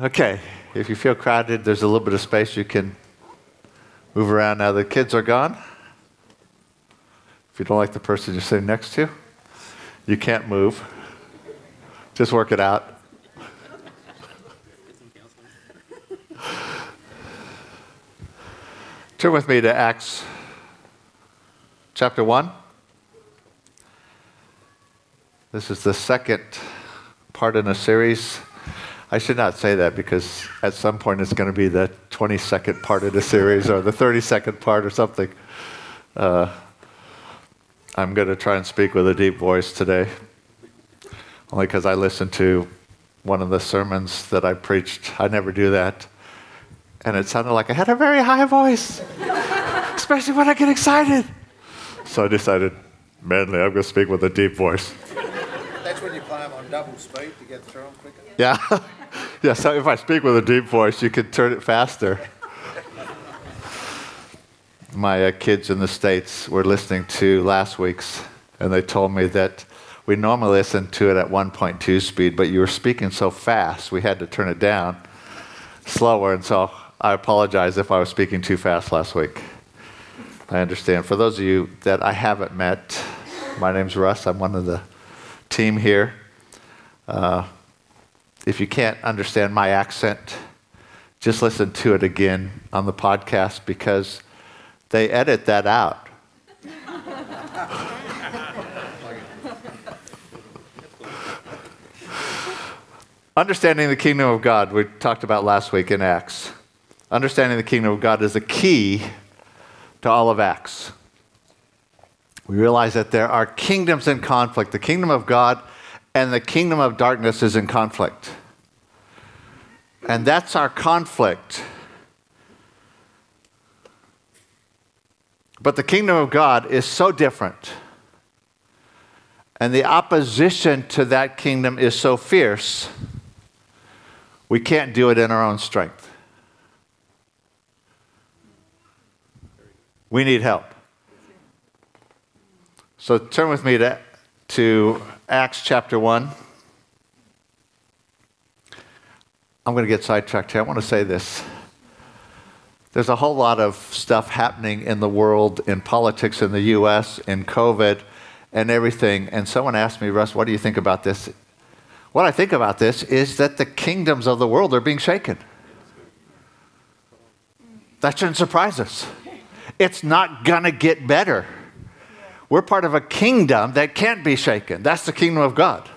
Okay, if you feel crowded, there's a little bit of space you can move around now the kids are gone. If you don't like the person you're sitting next to, you can't move. Just work it out. Turn with me to Acts chapter 1. This is the second part in a series. I should not say that because at some point it's going to be the 22nd part of the series or the 32nd part or something. Uh, I'm going to try and speak with a deep voice today, only because I listened to one of the sermons that I preached. I never do that and it sounded like I had a very high voice, especially when I get excited. So I decided, manly, I'm going to speak with a deep voice. That's when you play them on double speed to get through them quicker. Yeah. yeah, so if I speak with a deep voice, you can turn it faster. My uh, kids in the States were listening to last week's, and they told me that we normally listen to it at 1.2 speed, but you were speaking so fast, we had to turn it down slower. And so I apologize if I was speaking too fast last week. I understand. For those of you that I haven't met, my name's Russ. I'm one of the team here. Uh, if you can't understand my accent, just listen to it again on the podcast because they edit that out. Understanding the kingdom of God, we talked about last week in Acts understanding the kingdom of God is a key to all of Acts. We realize that there are kingdoms in conflict. The kingdom of God and the kingdom of darkness is in conflict. And that's our conflict. But the kingdom of God is so different. And the opposition to that kingdom is so fierce, we can't do it in our own strength. We need help. So turn with me to, to Acts chapter 1. I'm going to get sidetracked here. I want to say this. There's a whole lot of stuff happening in the world, in politics in the U.S., in COVID, and everything. And someone asked me, Russ, what do you think about this? What I think about this is that the kingdoms of the world are being shaken. That shouldn't surprise us it's not going to get better. We're part of a kingdom that can't be shaken. That's the kingdom of God.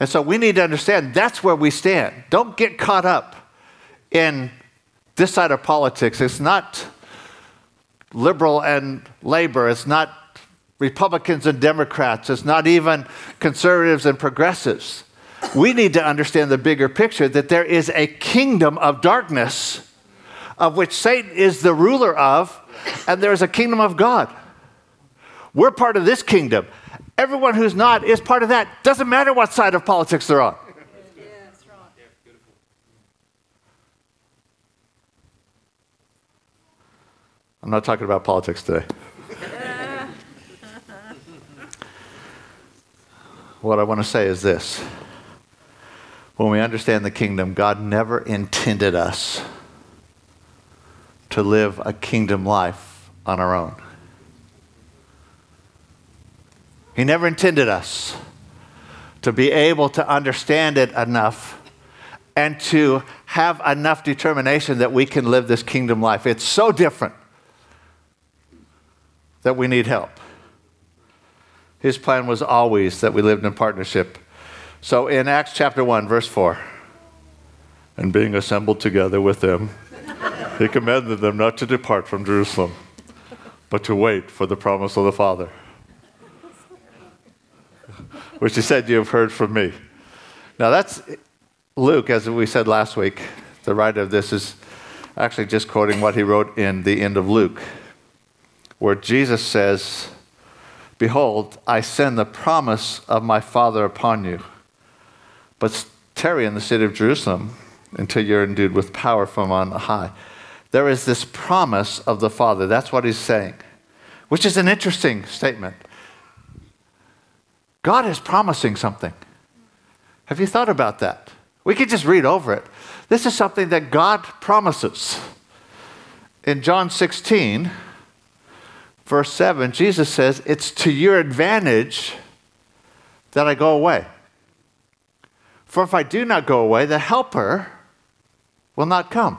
And so we need to understand that's where we stand. Don't get caught up in this side of politics. It's not liberal and labor, it's not Republicans and Democrats, it's not even conservatives and progressives. We need to understand the bigger picture that there is a kingdom of darkness of which Satan is the ruler of, and there's a kingdom of God. We're part of this kingdom. Everyone who's not is part of that. Doesn't matter what side of politics they're on. I'm not talking about politics today. what I want to say is this when we understand the kingdom, God never intended us to live a kingdom life on our own. He never intended us to be able to understand it enough and to have enough determination that we can live this kingdom life. It's so different that we need help. His plan was always that we lived in partnership. So in Acts chapter 1, verse 4, and being assembled together with them, he commanded them not to depart from Jerusalem, but to wait for the promise of the Father, which he said, You have heard from me. Now, that's Luke, as we said last week. The writer of this is actually just quoting what he wrote in the end of Luke, where Jesus says, Behold, I send the promise of my Father upon you, but tarry in the city of Jerusalem until you're endued with power from on high. There is this promise of the Father. That's what he's saying, which is an interesting statement. God is promising something. Have you thought about that? We could just read over it. This is something that God promises. In John 16, verse 7, Jesus says, It's to your advantage that I go away. For if I do not go away, the Helper will not come.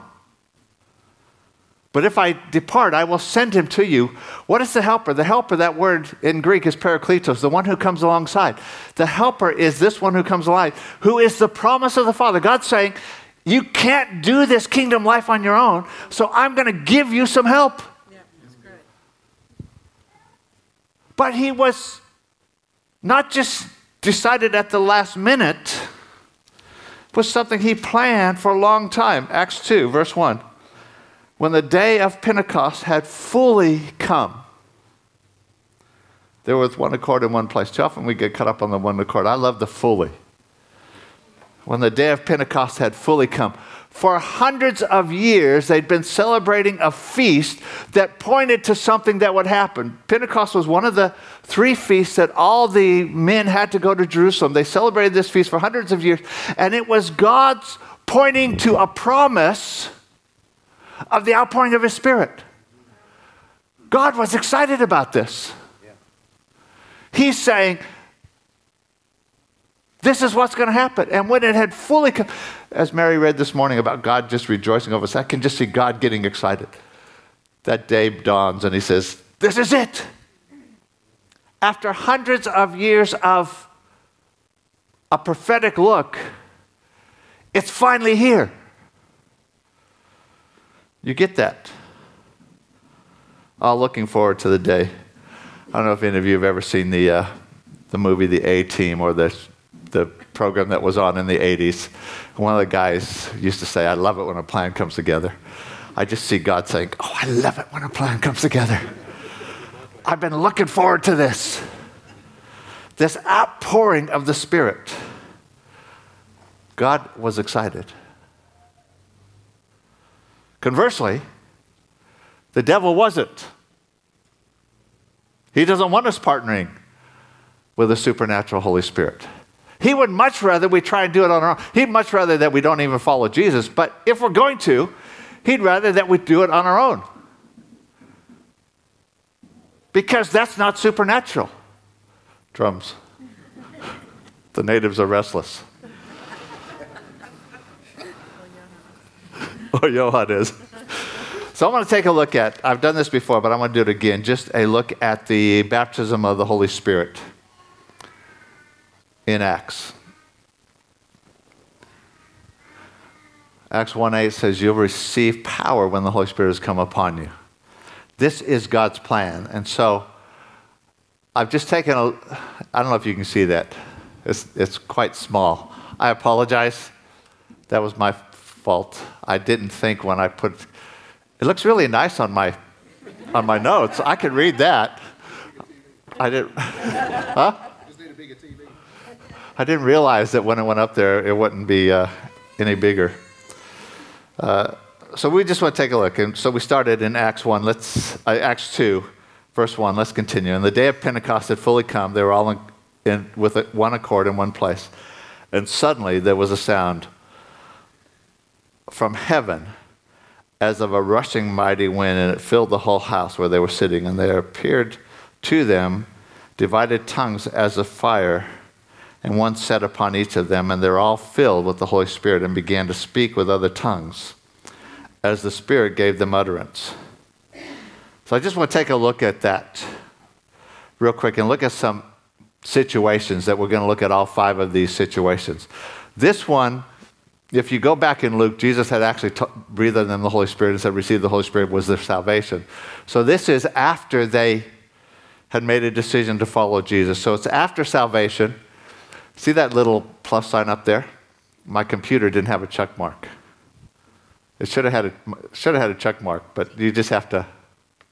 But if I depart, I will send him to you. What is the helper? The helper, that word in Greek is parakletos, the one who comes alongside. The helper is this one who comes alive, who is the promise of the Father. God's saying, You can't do this kingdom life on your own, so I'm going to give you some help. Yeah, that's great. But he was not just decided at the last minute, it was something he planned for a long time. Acts 2, verse 1 when the day of Pentecost had fully come, there was one accord in one place. Too often we get caught up on the one accord. I love the fully. When the day of Pentecost had fully come, for hundreds of years they'd been celebrating a feast that pointed to something that would happen. Pentecost was one of the three feasts that all the men had to go to Jerusalem. They celebrated this feast for hundreds of years, and it was God's pointing to a promise of the outpouring of His Spirit. God was excited about this. He's saying, this is what's going to happen. And when it had fully come, as Mary read this morning about God just rejoicing over us, I can just see God getting excited. That day dawns and he says, This is it. After hundreds of years of a prophetic look, it's finally here. You get that? Oh, looking forward to the day. I don't know if any of you have ever seen the, uh, the movie The A Team or the, the program that was on in the 80s. One of the guys used to say, I love it when a plan comes together. I just see God saying, Oh, I love it when a plan comes together. I've been looking forward to this. This outpouring of the Spirit. God was excited. Conversely, the devil wasn't. He doesn't want us partnering with the supernatural Holy Spirit. He would much rather we try and do it on our own. He'd much rather that we don't even follow Jesus. But if we're going to, he'd rather that we do it on our own. Because that's not supernatural. Drums. the natives are restless. Or Johan is. So I want to take a look at, I've done this before, but I want to do it again, just a look at the baptism of the Holy Spirit in Acts. Acts 1 8 says, You'll receive power when the Holy Spirit has come upon you. This is God's plan. And so I've just taken a, I don't know if you can see that. It's, it's quite small. I apologize. That was my fault. I didn't think when I put it looks really nice on my on my notes. I can read that. I didn't huh? I didn't realize that when it went up there, it wouldn't be uh, any bigger. Uh, so we just want to take a look. And so we started in Acts 1. Let's, uh, Acts 2, verse 1. Let's continue. And the day of Pentecost had fully come. They were all in, in with one accord in one place. And suddenly there was a sound from heaven as of a rushing mighty wind, and it filled the whole house where they were sitting. And there appeared to them divided tongues as of fire, and one sat upon each of them, and they're all filled with the Holy Spirit and began to speak with other tongues as the Spirit gave them utterance. So I just want to take a look at that real quick and look at some situations that we're going to look at all five of these situations. This one if you go back in Luke, Jesus had actually t- breathed on them the Holy Spirit and said, Receive the Holy Spirit was their salvation. So this is after they had made a decision to follow Jesus. So it's after salvation. See that little plus sign up there? My computer didn't have a check mark. It should have had a, should have had a check mark, but you just have to,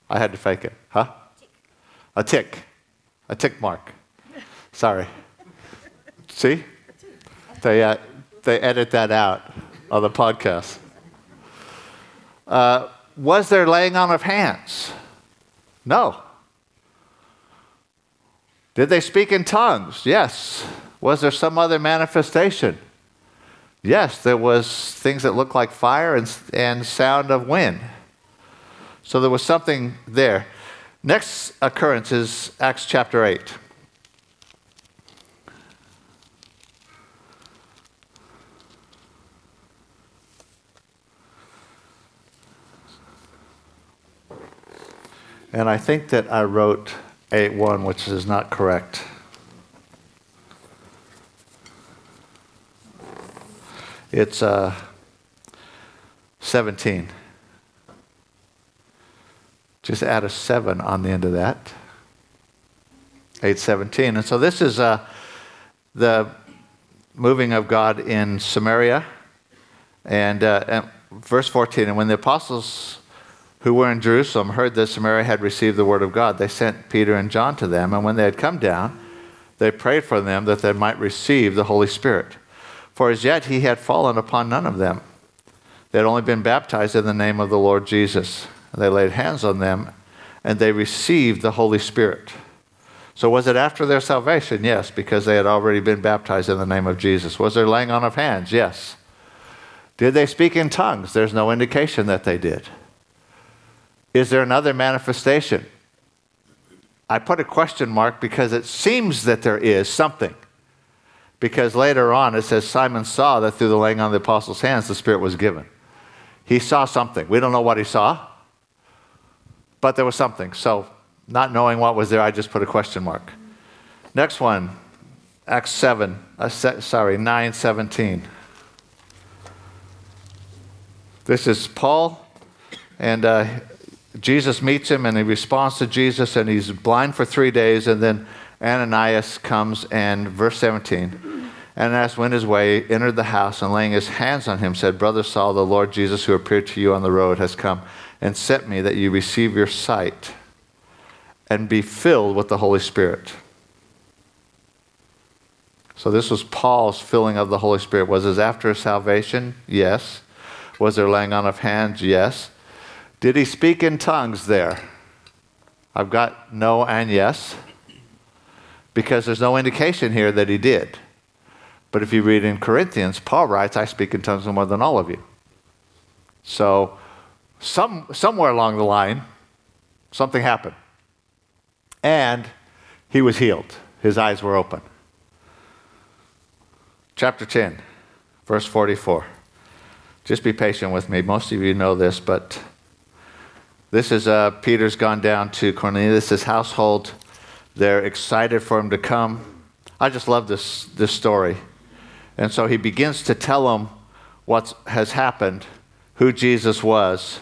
I had to fake it. Huh? A tick. A tick mark. Sorry. See? They, uh, they edit that out on the podcast. Uh, was there laying on of hands? No. Did they speak in tongues? Yes. Was there some other manifestation? Yes, there was things that looked like fire and, and sound of wind. So there was something there. Next occurrence is Acts chapter 8. And I think that I wrote 8 1, which is not correct. It's uh, 17. Just add a 7 on the end of that. 817. And so this is uh, the moving of God in Samaria. And, uh, and verse 14, and when the apostles who were in Jerusalem heard that Samaria had received the word of God, they sent Peter and John to them. And when they had come down, they prayed for them that they might receive the Holy Spirit. For as yet he had fallen upon none of them. They had only been baptized in the name of the Lord Jesus. They laid hands on them, and they received the Holy Spirit. So, was it after their salvation? Yes, because they had already been baptized in the name of Jesus. Was there laying on of hands? Yes. Did they speak in tongues? There's no indication that they did. Is there another manifestation? I put a question mark because it seems that there is something. Because later on it says Simon saw that through the laying on of the apostles' hands the Spirit was given. He saw something. We don't know what he saw, but there was something. So, not knowing what was there, I just put a question mark. Next one, Acts 7, uh, sorry, 9 17. This is Paul, and uh, Jesus meets him and he responds to Jesus and he's blind for three days. And then Ananias comes and, verse 17, Ananias went his way, entered the house, and laying his hands on him, said, Brother Saul, the Lord Jesus, who appeared to you on the road, has come and sent me that you receive your sight and be filled with the Holy Spirit. So this was Paul's filling of the Holy Spirit. Was this after salvation? Yes. Was there laying on of hands? Yes. Did he speak in tongues there? I've got no and yes, because there's no indication here that he did. But if you read in Corinthians, Paul writes, I speak in tongues more than all of you. So, some, somewhere along the line, something happened. And he was healed, his eyes were open. Chapter 10, verse 44. Just be patient with me. Most of you know this, but this is uh, Peter's gone down to Cornelius' household. They're excited for him to come. I just love this, this story. And so he begins to tell them what has happened, who Jesus was.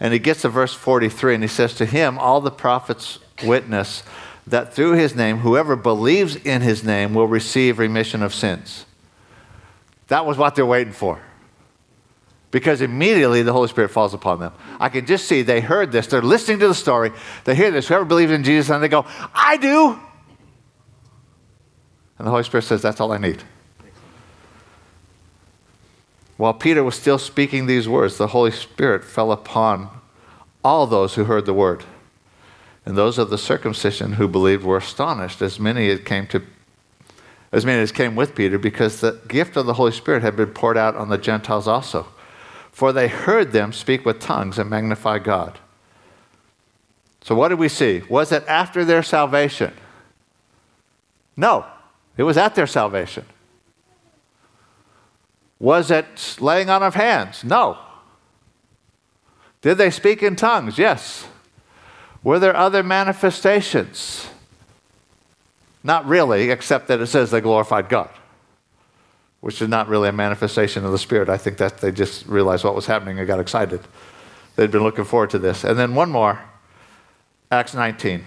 And he gets to verse 43 and he says, To him, all the prophets witness that through his name, whoever believes in his name will receive remission of sins. That was what they're waiting for because immediately the Holy Spirit falls upon them. I can just see they heard this. They're listening to the story. They hear this. Whoever believes in Jesus, and they go, I do. And the Holy Spirit says, That's all I need. While Peter was still speaking these words, the Holy Spirit fell upon all those who heard the word. And those of the circumcision who believed were astonished, as many as came to as many as came with Peter, because the gift of the Holy Spirit had been poured out on the Gentiles also for they heard them speak with tongues and magnify God. So, what did we see? Was it after their salvation? No, it was at their salvation. Was it laying on of hands? No. Did they speak in tongues? Yes. Were there other manifestations? Not really, except that it says they glorified God which is not really a manifestation of the Spirit. I think that they just realized what was happening and got excited. They'd been looking forward to this. And then one more Acts 19.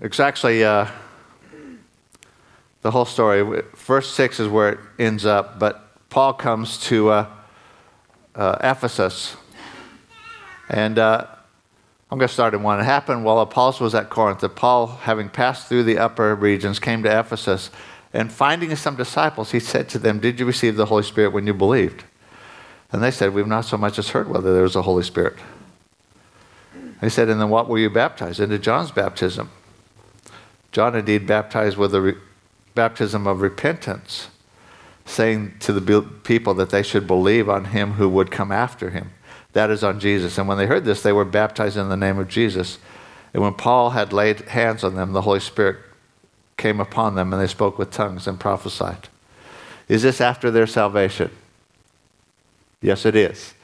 It's actually uh, the whole story. Verse 6 is where it ends up, but Paul comes to uh, uh, Ephesus. And uh, I'm going to start in one. It happened while Apollos was at Corinth that Paul, having passed through the upper regions, came to Ephesus. And finding some disciples, he said to them, Did you receive the Holy Spirit when you believed? And they said, We've not so much as heard whether there was a Holy Spirit. He said, And then what were you baptized? Into John's baptism. John indeed baptized with the re- baptism of repentance, saying to the people that they should believe on him who would come after him. That is on Jesus. And when they heard this, they were baptized in the name of Jesus. And when Paul had laid hands on them, the Holy Spirit came upon them, and they spoke with tongues and prophesied. Is this after their salvation? Yes, it is.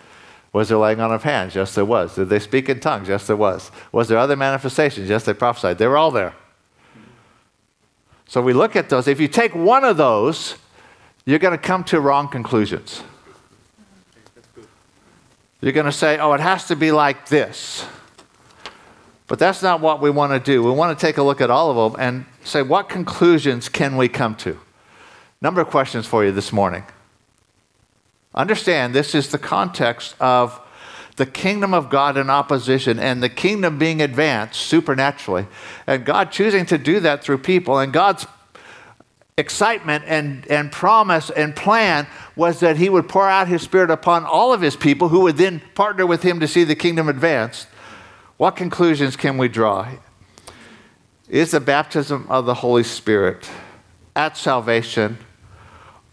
Was there laying on of hands? Yes, there was. Did they speak in tongues? Yes, there was. Was there other manifestations? Yes, they prophesied. They were all there. So we look at those. If you take one of those, you're going to come to wrong conclusions. You're going to say, oh, it has to be like this. But that's not what we want to do. We want to take a look at all of them and say, what conclusions can we come to? Number of questions for you this morning. Understand this is the context of the kingdom of God in opposition and the kingdom being advanced supernaturally, and God choosing to do that through people, and God's excitement and, and promise and plan was that he would pour out his spirit upon all of his people who would then partner with him to see the kingdom advanced. What conclusions can we draw? Is the baptism of the Holy Spirit at salvation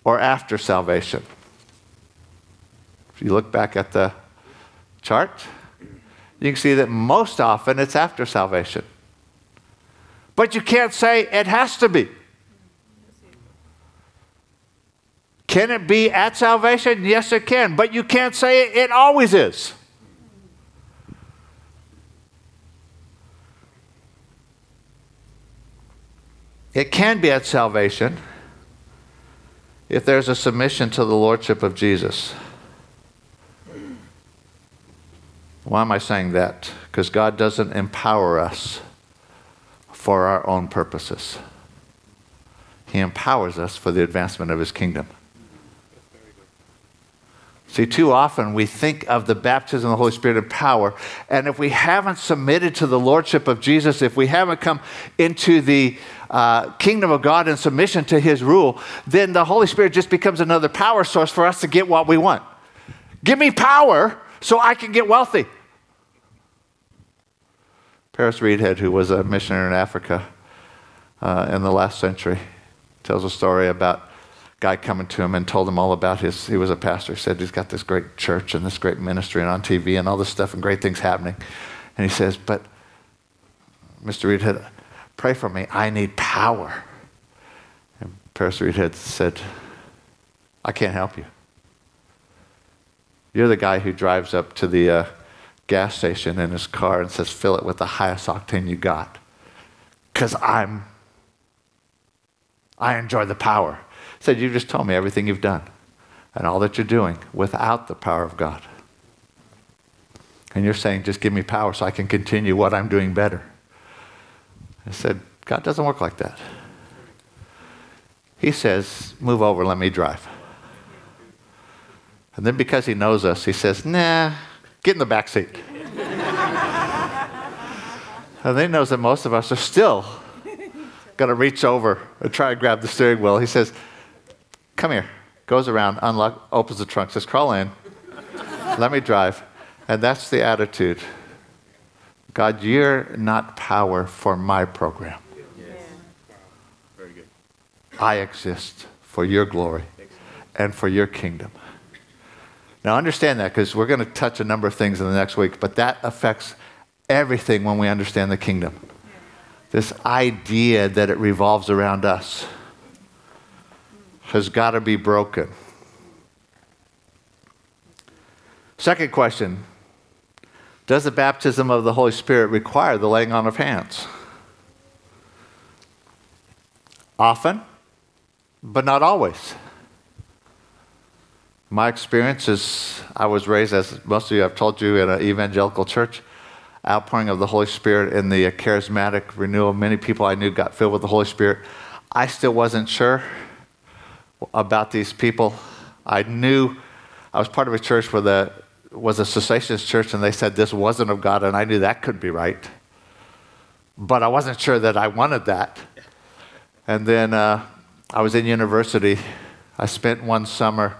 or after salvation? If you look back at the chart, you can see that most often it's after salvation. But you can't say it has to be. Can it be at salvation? Yes, it can. But you can't say it, it always is. It can be at salvation if there's a submission to the Lordship of Jesus. Why am I saying that? Because God doesn't empower us for our own purposes, He empowers us for the advancement of His kingdom. See, too often we think of the baptism of the Holy Spirit in power, and if we haven't submitted to the Lordship of Jesus, if we haven't come into the uh, kingdom of God in submission to His rule, then the Holy Spirit just becomes another power source for us to get what we want. Give me power so I can get wealthy. Paris Reidhead, who was a missionary in Africa uh, in the last century, tells a story about guy coming to him and told him all about his, he was a pastor, said he's got this great church and this great ministry and on TV and all this stuff and great things happening. And he says, but Mr. Reidhead, pray for me. I need power. And Paris Reidhead said, I can't help you. You're the guy who drives up to the uh, gas station in his car and says, fill it with the highest octane you got. Because I'm, I enjoy the power said, You just told me everything you've done and all that you're doing without the power of God. And you're saying, Just give me power so I can continue what I'm doing better. I said, God doesn't work like that. He says, Move over, let me drive. And then because he knows us, he says, Nah, get in the back seat. and then he knows that most of us are still going to reach over and try to grab the steering wheel. He says, Come here. Goes around, unlocks, opens the trunk, says, Crawl in. Let me drive. And that's the attitude. God, you're not power for my program. Yes. Very good. I exist for your glory and for your kingdom. Now, understand that because we're going to touch a number of things in the next week, but that affects everything when we understand the kingdom. This idea that it revolves around us has got to be broken. Second question Does the baptism of the Holy Spirit require the laying on of hands? Often, but not always. My experience is I was raised, as most of you have told you, in an evangelical church. Outpouring of the Holy Spirit in the charismatic renewal. Many people I knew got filled with the Holy Spirit. I still wasn't sure about these people. I knew I was part of a church where the was a cessationist church, and they said this wasn't of God, and I knew that could be right. But I wasn't sure that I wanted that. And then uh, I was in university. I spent one summer.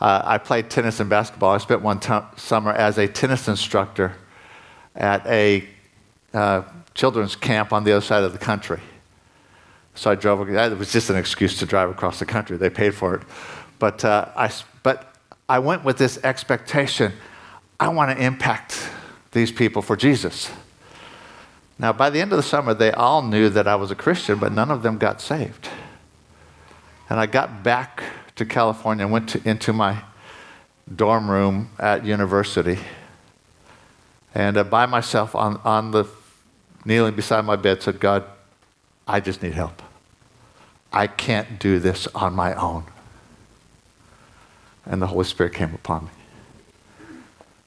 Uh, I played tennis and basketball. I spent one t- summer as a tennis instructor at a uh, children's camp on the other side of the country. So I drove, it was just an excuse to drive across the country. They paid for it. But, uh, I, but I went with this expectation I want to impact these people for Jesus. Now, by the end of the summer, they all knew that I was a Christian, but none of them got saved. And I got back to California and went to, into my dorm room at university. And uh, by myself on, on the kneeling beside my bed said, God, I just need help. I can't do this on my own. And the Holy Spirit came upon me.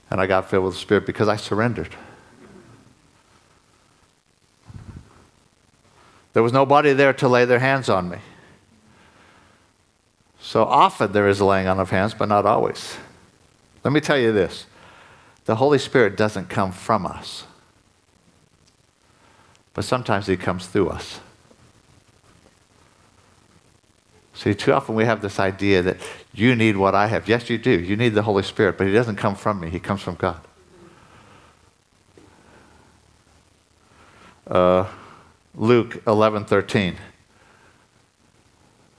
And I got filled with the Spirit because I surrendered. There was nobody there to lay their hands on me. So often there is a laying on of hands, but not always. Let me tell you this the Holy Spirit doesn't come from us, but sometimes He comes through us. See, too often we have this idea that you need what I have. Yes, you do. You need the Holy Spirit, but He doesn't come from me, He comes from God. Uh, Luke 11 13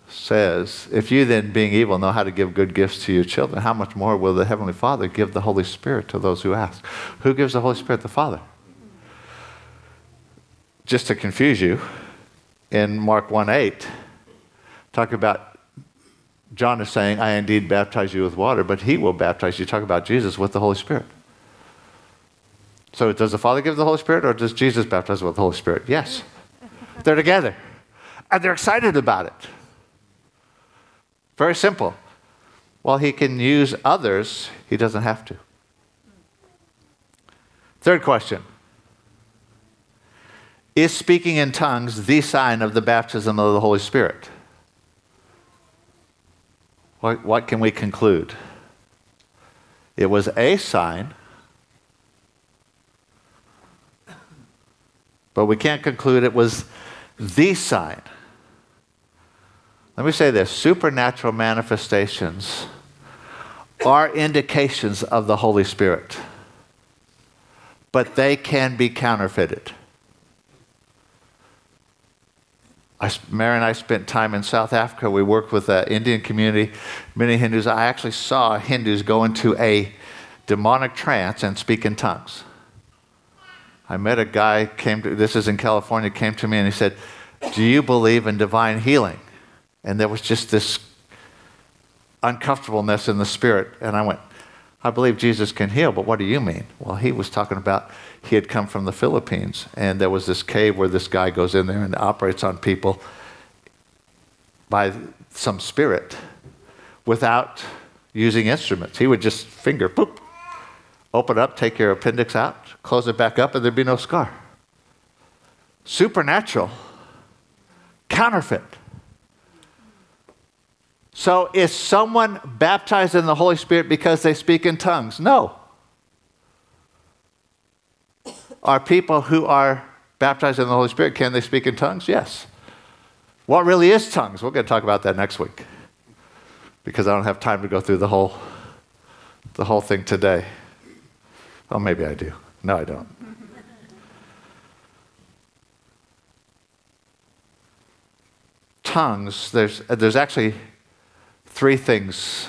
says, If you then, being evil, know how to give good gifts to your children, how much more will the Heavenly Father give the Holy Spirit to those who ask? Who gives the Holy Spirit? The Father. Just to confuse you, in Mark 1 8, talk about John is saying, I indeed baptize you with water, but he will baptize you. Talk about Jesus with the Holy Spirit. So does the Father give the Holy Spirit or does Jesus baptize with the Holy Spirit? Yes. They're together. And they're excited about it. Very simple. While he can use others, he doesn't have to. Third question Is speaking in tongues the sign of the baptism of the Holy Spirit? What, what can we conclude? It was a sign, but we can't conclude it was the sign. Let me say this supernatural manifestations are indications of the Holy Spirit, but they can be counterfeited. I, Mary and I spent time in South Africa. We worked with the Indian community, many Hindus. I actually saw Hindus go into a demonic trance and speak in tongues. I met a guy came to this is in California came to me and he said, "Do you believe in divine healing?" And there was just this uncomfortableness in the spirit and I went, "I believe Jesus can heal, but what do you mean?" Well, he was talking about he had come from the Philippines and there was this cave where this guy goes in there and operates on people by some spirit without using instruments. He would just finger, boop, open up, take your appendix out, close it back up, and there'd be no scar. Supernatural, counterfeit. So, is someone baptized in the Holy Spirit because they speak in tongues? No. Are people who are baptized in the Holy Spirit, can they speak in tongues? Yes. What really is tongues? We're going to talk about that next week because I don't have time to go through the whole, the whole thing today. Well, maybe I do. No, I don't. tongues, there's, there's actually three things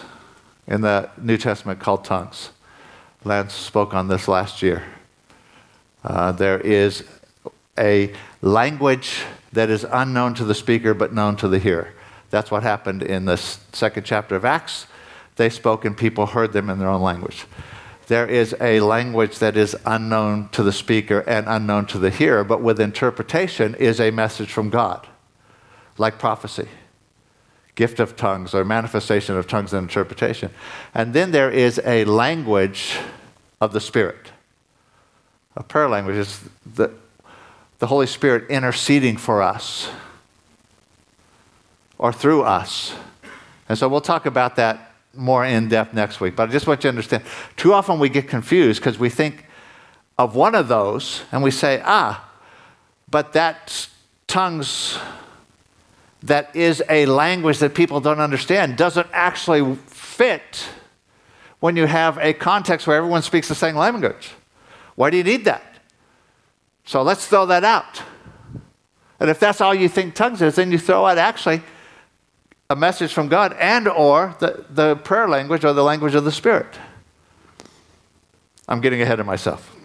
in the New Testament called tongues. Lance spoke on this last year. Uh, there is a language that is unknown to the speaker but known to the hearer. That's what happened in the second chapter of Acts. They spoke and people heard them in their own language. There is a language that is unknown to the speaker and unknown to the hearer, but with interpretation is a message from God, like prophecy, gift of tongues, or manifestation of tongues and interpretation. And then there is a language of the Spirit a prayer language. is the, the Holy Spirit interceding for us or through us. And so we'll talk about that more in depth next week. But I just want you to understand too often we get confused because we think of one of those and we say, ah, but that tongues that is a language that people don't understand doesn't actually fit when you have a context where everyone speaks the same language. Why do you need that? So let's throw that out. And if that's all you think tongues is, then you throw out actually a message from God and or the, the prayer language or the language of the Spirit. I'm getting ahead of myself.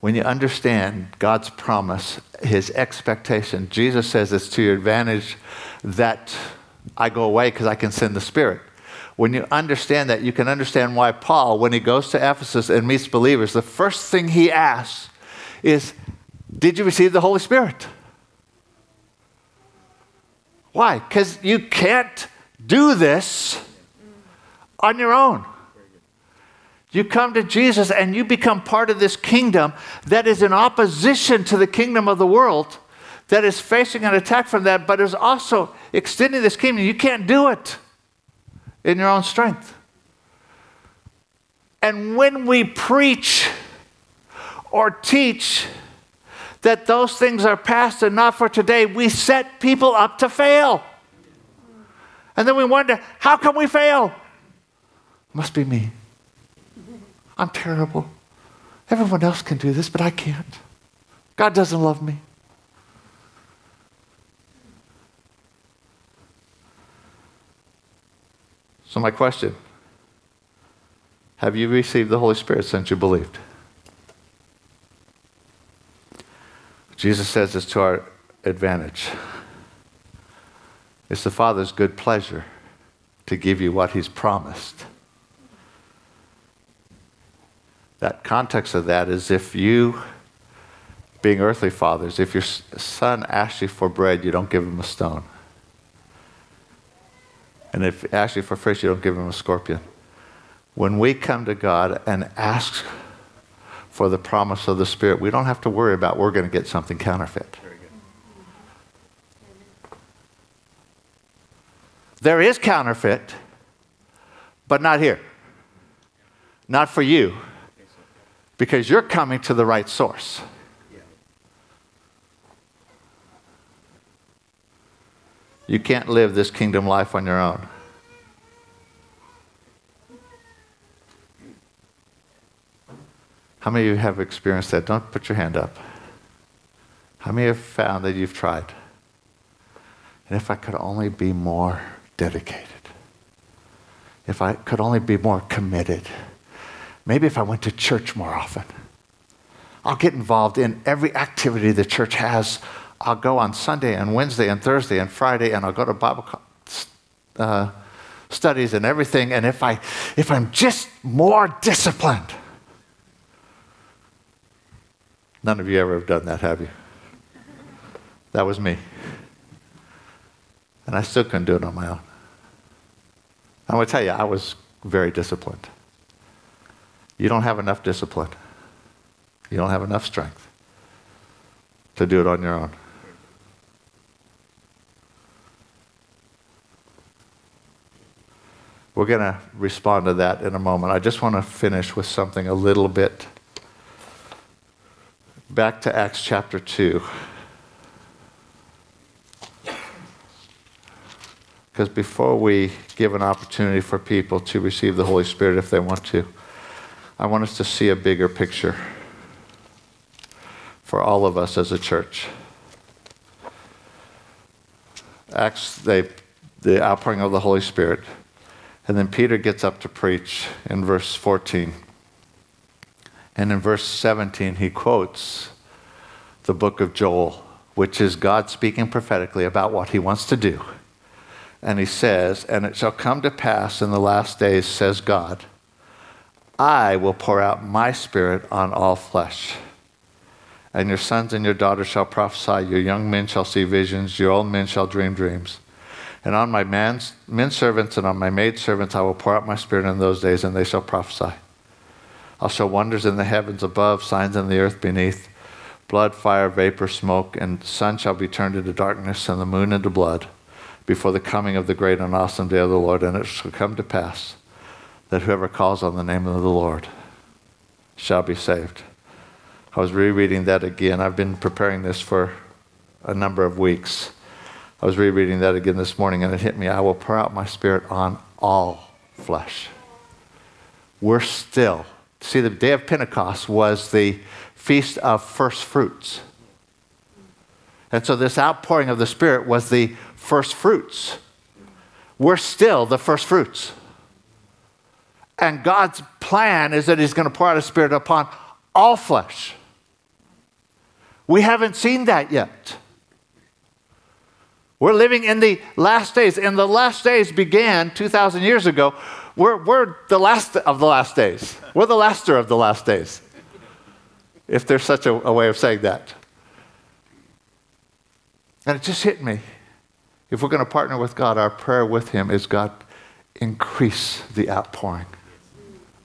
When you understand God's promise, his expectation, Jesus says it's to your advantage that I go away because I can send the Spirit. When you understand that, you can understand why Paul, when he goes to Ephesus and meets believers, the first thing he asks is, Did you receive the Holy Spirit? Why? Because you can't do this on your own. You come to Jesus and you become part of this kingdom that is in opposition to the kingdom of the world, that is facing an attack from that, but is also extending this kingdom. You can't do it in your own strength. And when we preach or teach that those things are past and not for today, we set people up to fail. And then we wonder, how can we fail? Must be me. I'm terrible. Everyone else can do this, but I can't. God doesn't love me. So, my question Have you received the Holy Spirit since you believed? Jesus says it's to our advantage. It's the Father's good pleasure to give you what He's promised. That context of that is if you, being earthly fathers, if your son asks you for bread, you don't give him a stone. And if asks you for fish, you don't give him a scorpion. When we come to God and ask for the promise of the Spirit, we don't have to worry about we're going to get something counterfeit. There is counterfeit, but not here. Not for you because you're coming to the right source. You can't live this kingdom life on your own. How many of you have experienced that? Don't put your hand up. How many have found that you've tried? And if I could only be more dedicated, if I could only be more committed Maybe if I went to church more often. I'll get involved in every activity the church has. I'll go on Sunday and Wednesday and Thursday and Friday, and I'll go to Bible uh, studies and everything. And if, I, if I'm just more disciplined, none of you ever have done that, have you? That was me. And I still couldn't do it on my own. I'm going to tell you, I was very disciplined. You don't have enough discipline. You don't have enough strength to do it on your own. We're going to respond to that in a moment. I just want to finish with something a little bit. Back to Acts chapter 2. Because before we give an opportunity for people to receive the Holy Spirit if they want to, I want us to see a bigger picture for all of us as a church. Acts, they, the outpouring of the Holy Spirit. And then Peter gets up to preach in verse 14. And in verse 17, he quotes the book of Joel, which is God speaking prophetically about what he wants to do. And he says, And it shall come to pass in the last days, says God I will pour out my spirit on all flesh. And your sons and your daughters shall prophesy, your young men shall see visions, your old men shall dream dreams. And on my men servants and on my maid servants I will pour out my spirit in those days, and they shall prophesy. I'll show wonders in the heavens above, signs in the earth beneath blood, fire, vapor, smoke, and sun shall be turned into darkness, and the moon into blood, before the coming of the great and awesome day of the Lord. And it shall come to pass that whoever calls on the name of the Lord shall be saved. I was rereading that again. I've been preparing this for a number of weeks. I was rereading that again this morning and it hit me. I will pour out my spirit on all flesh. We're still See, the day of Pentecost was the feast of first fruits. And so this outpouring of the Spirit was the first fruits. We're still the first fruits. And God's plan is that He's going to pour out His Spirit upon all flesh. We haven't seen that yet. We're living in the last days, and the last days began 2,000 years ago. We're, we're the last of the last days. We're the laster of the last days, if there's such a, a way of saying that. And it just hit me. If we're going to partner with God, our prayer with Him is God, increase the outpouring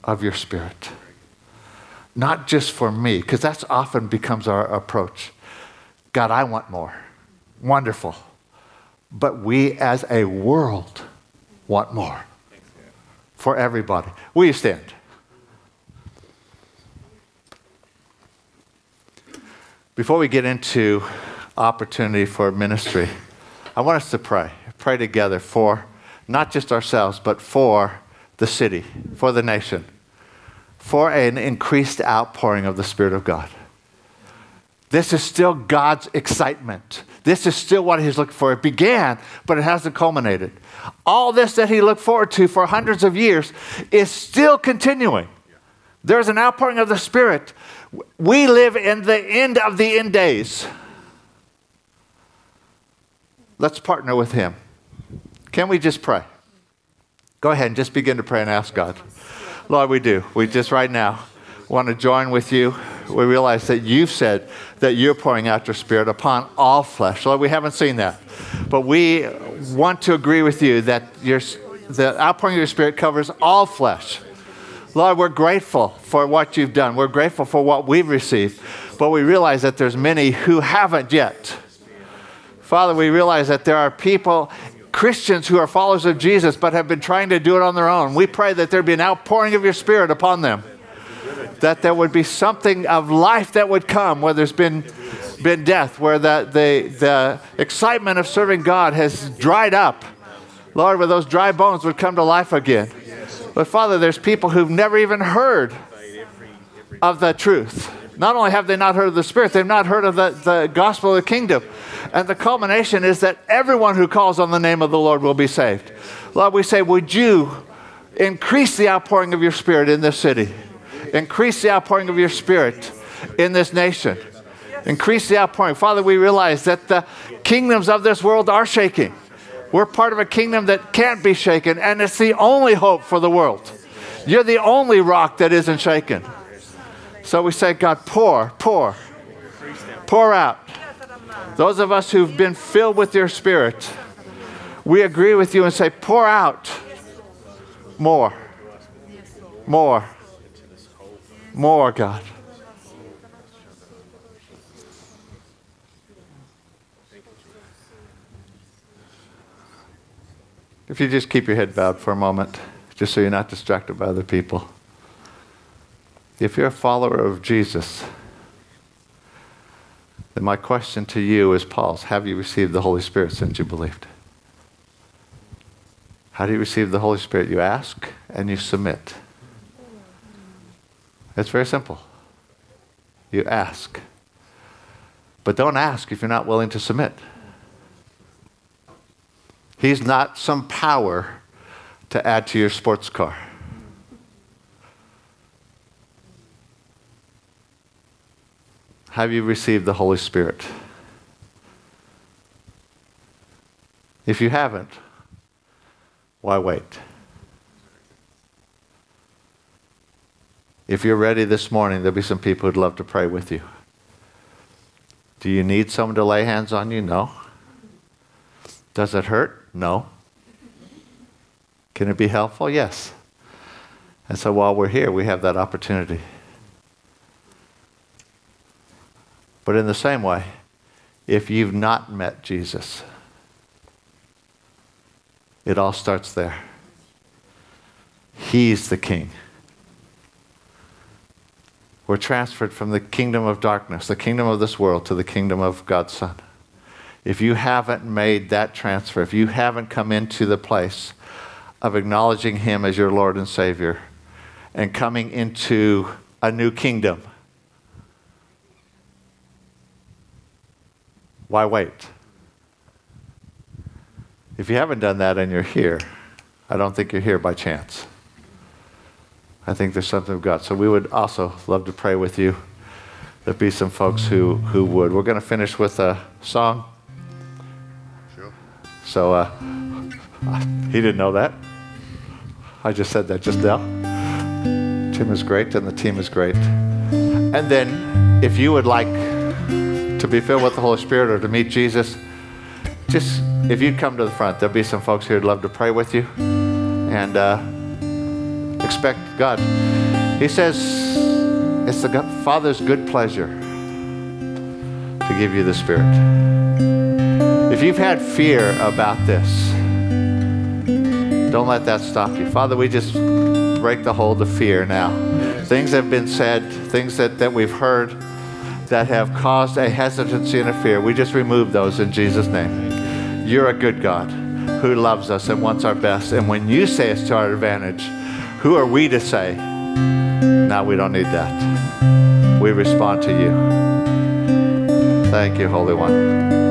of your Spirit. Not just for me, because that's often becomes our approach. God, I want more. Wonderful. But we as a world want more for everybody. Will you stand? Before we get into opportunity for ministry, I want us to pray. Pray together for not just ourselves, but for the city, for the nation, for an increased outpouring of the Spirit of God. This is still God's excitement. This is still what He's looking for. It began, but it hasn't culminated. All this that He looked forward to for hundreds of years is still continuing. There's an outpouring of the Spirit. We live in the end of the end days. Let's partner with Him. Can we just pray? Go ahead and just begin to pray and ask God. Lord, we do. We just right now want to join with you. We realize that you've said that you're pouring out your spirit upon all flesh. Lord, we haven't seen that. But we want to agree with you that your, the outpouring of your spirit covers all flesh. Lord, we're grateful for what you've done. We're grateful for what we've received. But we realize that there's many who haven't yet. Father, we realize that there are people, Christians who are followers of Jesus, but have been trying to do it on their own. We pray that there be an outpouring of your Spirit upon them, that there would be something of life that would come where there's been, been death, where the, the, the excitement of serving God has dried up. Lord, where those dry bones would come to life again. But Father, there's people who've never even heard of the truth. Not only have they not heard of the Spirit, they've not heard of the, the gospel of the kingdom. And the culmination is that everyone who calls on the name of the Lord will be saved. Lord, we say, would you increase the outpouring of your Spirit in this city? Increase the outpouring of your Spirit in this nation. Increase the outpouring. Father, we realize that the kingdoms of this world are shaking. We're part of a kingdom that can't be shaken, and it's the only hope for the world. You're the only rock that isn't shaken. So we say, God, pour, pour, pour out. Those of us who've been filled with your Spirit, we agree with you and say, pour out more, more, more, God. If you just keep your head bowed for a moment, just so you're not distracted by other people. If you're a follower of Jesus, then my question to you is Paul's Have you received the Holy Spirit since you believed? How do you receive the Holy Spirit? You ask and you submit. It's very simple. You ask. But don't ask if you're not willing to submit. He's not some power to add to your sports car. Have you received the Holy Spirit? If you haven't, why wait? If you're ready this morning, there'll be some people who'd love to pray with you. Do you need someone to lay hands on you? No. Does it hurt? No. Can it be helpful? Yes. And so while we're here, we have that opportunity. But in the same way, if you've not met Jesus, it all starts there. He's the king. We're transferred from the kingdom of darkness, the kingdom of this world, to the kingdom of God's Son. If you haven't made that transfer, if you haven't come into the place of acknowledging Him as your Lord and Savior, and coming into a new kingdom. Why wait? If you haven't done that and you're here, I don't think you're here by chance. I think there's something of God. So we would also love to pray with you. There'd be some folks who, who would. We're going to finish with a song. Sure. So uh, he didn't know that. I just said that just now. Tim is great and the team is great. And then if you would like to be filled with the Holy Spirit or to meet Jesus, just if you'd come to the front, there'll be some folks here who'd love to pray with you and uh, expect God. He says it's the Father's good pleasure to give you the Spirit. If you've had fear about this, don't let that stop you. Father, we just break the hold of fear now. Things have been said, things that, that we've heard that have caused a hesitancy and a fear. We just remove those in Jesus' name. You're a good God who loves us and wants our best. And when you say it's to our advantage, who are we to say, no, we don't need that? We respond to you. Thank you, Holy One.